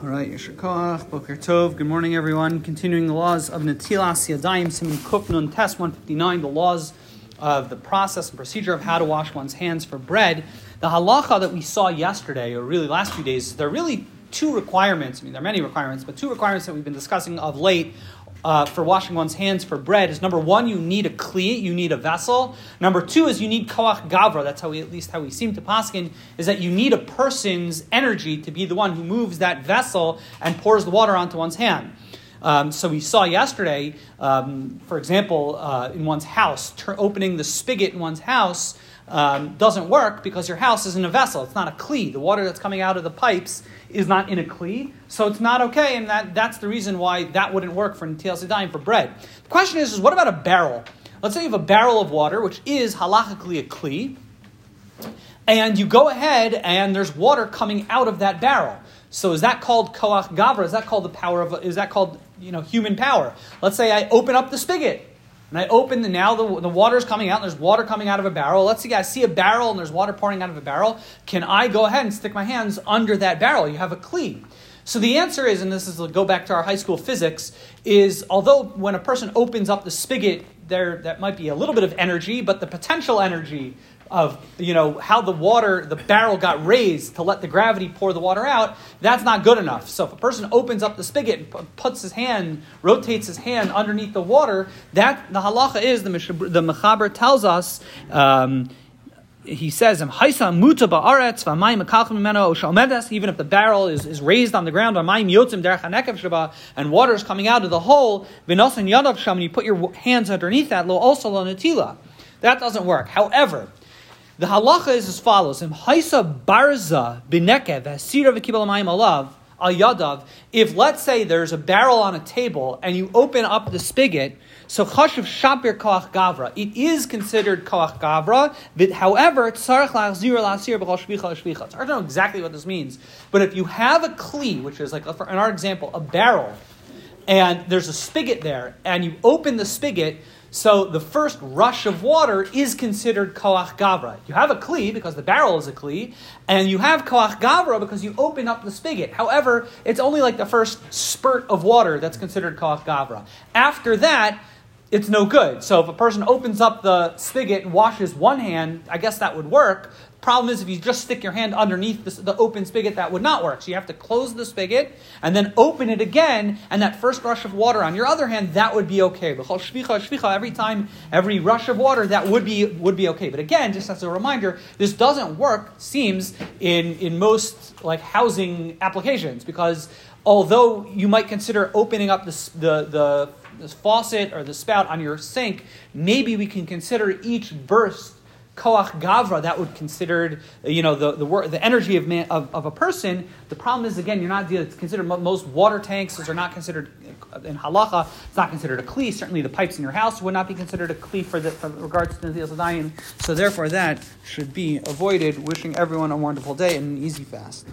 All right, Yeshua Koach, Boker Tov. Good morning, everyone. Continuing the laws of Natilas Yadayim, Siman Kufnun Test 159, the laws of the process and procedure of how to wash one's hands for bread. The halacha that we saw yesterday, or really last few days, there are really two requirements. I mean, there are many requirements, but two requirements that we've been discussing of late uh, for washing one's hands for bread is number one, you need a kli, you need a vessel. Number two is you need koach gavra. That's how we, at least how we seem to paskin, is that you need a person's energy to be the one who moves that vessel and pours the water onto one's hand. Um, so we saw yesterday, um, for example, uh, in one's house, ter- opening the spigot in one's house um, doesn't work because your house isn't a vessel. It's not a kli. The water that's coming out of the pipes is not in a kli, so it's not okay, and that, that's the reason why that wouldn't work for Natilas Yadayim for bread. The question is, is, what about a barrel? Let's say you have a barrel of water, which is halachically a kli, and you go ahead and there's water coming out of that barrel. So is that called koach gavra? Is that called the power of? Is that called you know human power? Let's say I open up the spigot and I open the now the, the water is coming out and there's water coming out of a barrel. Let's see, I see a barrel and there's water pouring out of a barrel. Can I go ahead and stick my hands under that barrel? You have a kli. So the answer is, and this is go back to our high school physics, is although when a person opens up the spigot, there that might be a little bit of energy, but the potential energy of you know how the water the barrel got raised to let the gravity pour the water out that's not good enough. So if a person opens up the spigot and puts his hand rotates his hand underneath the water that the halacha is the the mechaber tells us um, he says, even if the barrel is, is raised on the ground, and water is coming out of the hole, and you put your hands underneath that, that doesn't work. However, the halacha is as follows: barza binekev hasira v'kibel alav al yadav. If let's say there's a barrel on a table and you open up the spigot, so chashuv shapir koach gavra. It is considered koach gavra, but however tzarich lachzir lasir b'chol shvicha shvicha. I don't know exactly what this means, but if you have a kli, which is like in our example, a barrel, and there's a spigot there, and you open the spigot so the first rush of water is considered koach gavra. You have a kli because the barrel is a kli, and you have koach gavra because you open up the spigot. However, it's only like the first spurt of water that's considered koach gavra. After that, it's no good. So if a person opens up the spigot and washes one hand, I guess that would work. Problem is, if you just stick your hand underneath the, the, open spigot, that would not work. So you have to close the spigot and then open it again, and that first rush of water on your other hand, that would be okay. Every time, every rush of water, that would be would be okay. But again, just as a reminder, this doesn't work. Seems in in most like housing applications because although you might consider opening up the the, the the faucet or the spout on your sink, maybe we can consider each burst koach gavra, that would considered, uh, you know, the, the, the energy of, man, of, of, a person. The problem is, again, you're not considered, most water tanks those are not considered, uh, in halacha, it's not considered a kli. Certainly the pipes in your house would not be considered a kli for, the, for regards to the Zadayin. So therefore that should be avoided. Wishing everyone a wonderful day and an easy fast.